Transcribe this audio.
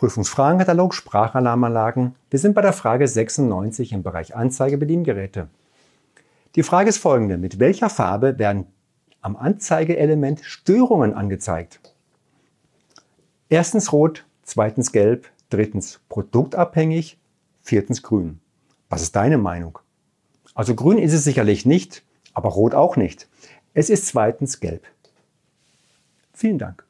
Prüfungsfragenkatalog Sprachalarmanlagen. Wir sind bei der Frage 96 im Bereich Anzeigebediengeräte. Die Frage ist folgende. Mit welcher Farbe werden am Anzeigeelement Störungen angezeigt? Erstens rot, zweitens gelb, drittens produktabhängig, viertens grün. Was ist deine Meinung? Also grün ist es sicherlich nicht, aber rot auch nicht. Es ist zweitens gelb. Vielen Dank.